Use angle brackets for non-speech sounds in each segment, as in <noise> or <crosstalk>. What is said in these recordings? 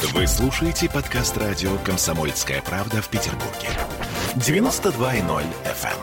Вы слушаете подкаст радио «Комсомольская правда» в Петербурге. 92.0 FM.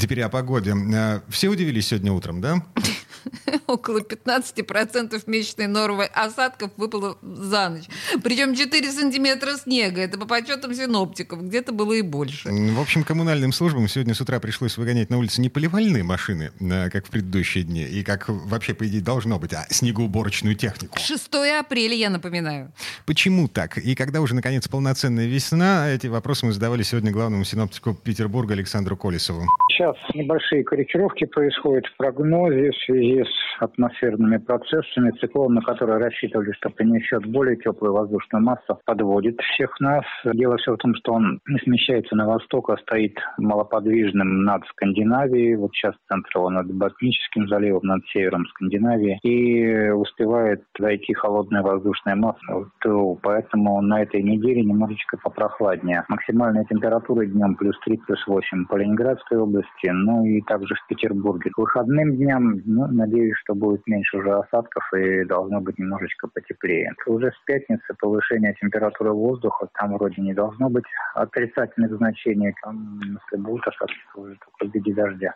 Теперь о погоде. Э, Все удивились сегодня утром, да? <laughs> <laughs> Около 15% месячной нормы осадков выпало за ночь. Причем 4 сантиметра снега. Это по подсчетам синоптиков. Где-то было и больше. В общем, коммунальным службам сегодня с утра пришлось выгонять на улице не поливальные машины, э, как в предыдущие дни, и как вообще, по идее, должно быть, а снегоуборочную технику. 6 апреля, я напоминаю. Почему так? И когда уже, наконец, полноценная весна, эти вопросы мы задавали сегодня главному синоптику Петербурга Александру Колесову. Сейчас небольшие корректировки происходят в прогнозе в связи с атмосферными процессами. Циклон, на который рассчитывали, что принесет более теплую воздушную массу, подводит всех нас. Дело все в том, что он не смещается на восток, а стоит малоподвижным над Скандинавией. Вот сейчас центр его над Ботническим заливом, над севером Скандинавии. И успевает дойти холодная воздушная масса. Э, поэтому на этой неделе немножечко попрохладнее. Максимальная температура днем плюс 3, плюс 8 по Ленинградской области, ну и также в Петербурге. К выходным дням, ну, надеюсь, что будет меньше уже осадков и должно быть немножечко потеплее. Уже с пятницы повышение температуры воздуха, там вроде не должно быть отрицательных значений, там, если будут осадки, уже только в виде дождя.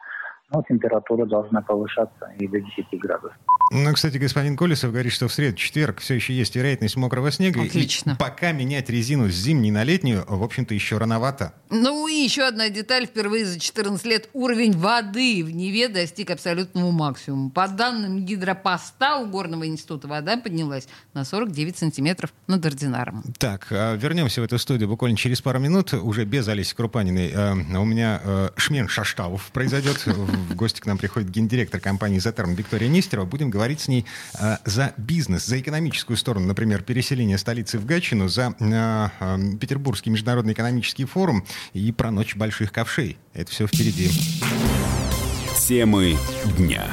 Но температура должна повышаться и до 10 градусов. Ну, кстати, господин Колесов говорит, что в среду, четверг все еще есть вероятность мокрого снега. Отлично. И пока менять резину с зимней на летнюю, в общем-то, еще рановато. Ну и еще одна деталь. Впервые за 14 лет уровень воды в Неве достиг абсолютного максимума. По данным гидропоста у Горного института вода поднялась на 49 сантиметров над ординаром. Так, а вернемся в эту студию буквально через пару минут, уже без Олеси Крупаниной. Э, У меня э, шмен Шаштавов произойдет. <laughs> В гости к нам приходит гендиректор компании «Затерм» Виктория Нестерова. Будем говорить с ней э, за бизнес, за экономическую сторону, например, переселение столицы в Гатчину, за э, э, Петербургский международный экономический форум и про ночь больших ковшей. Это все впереди. Темы дня.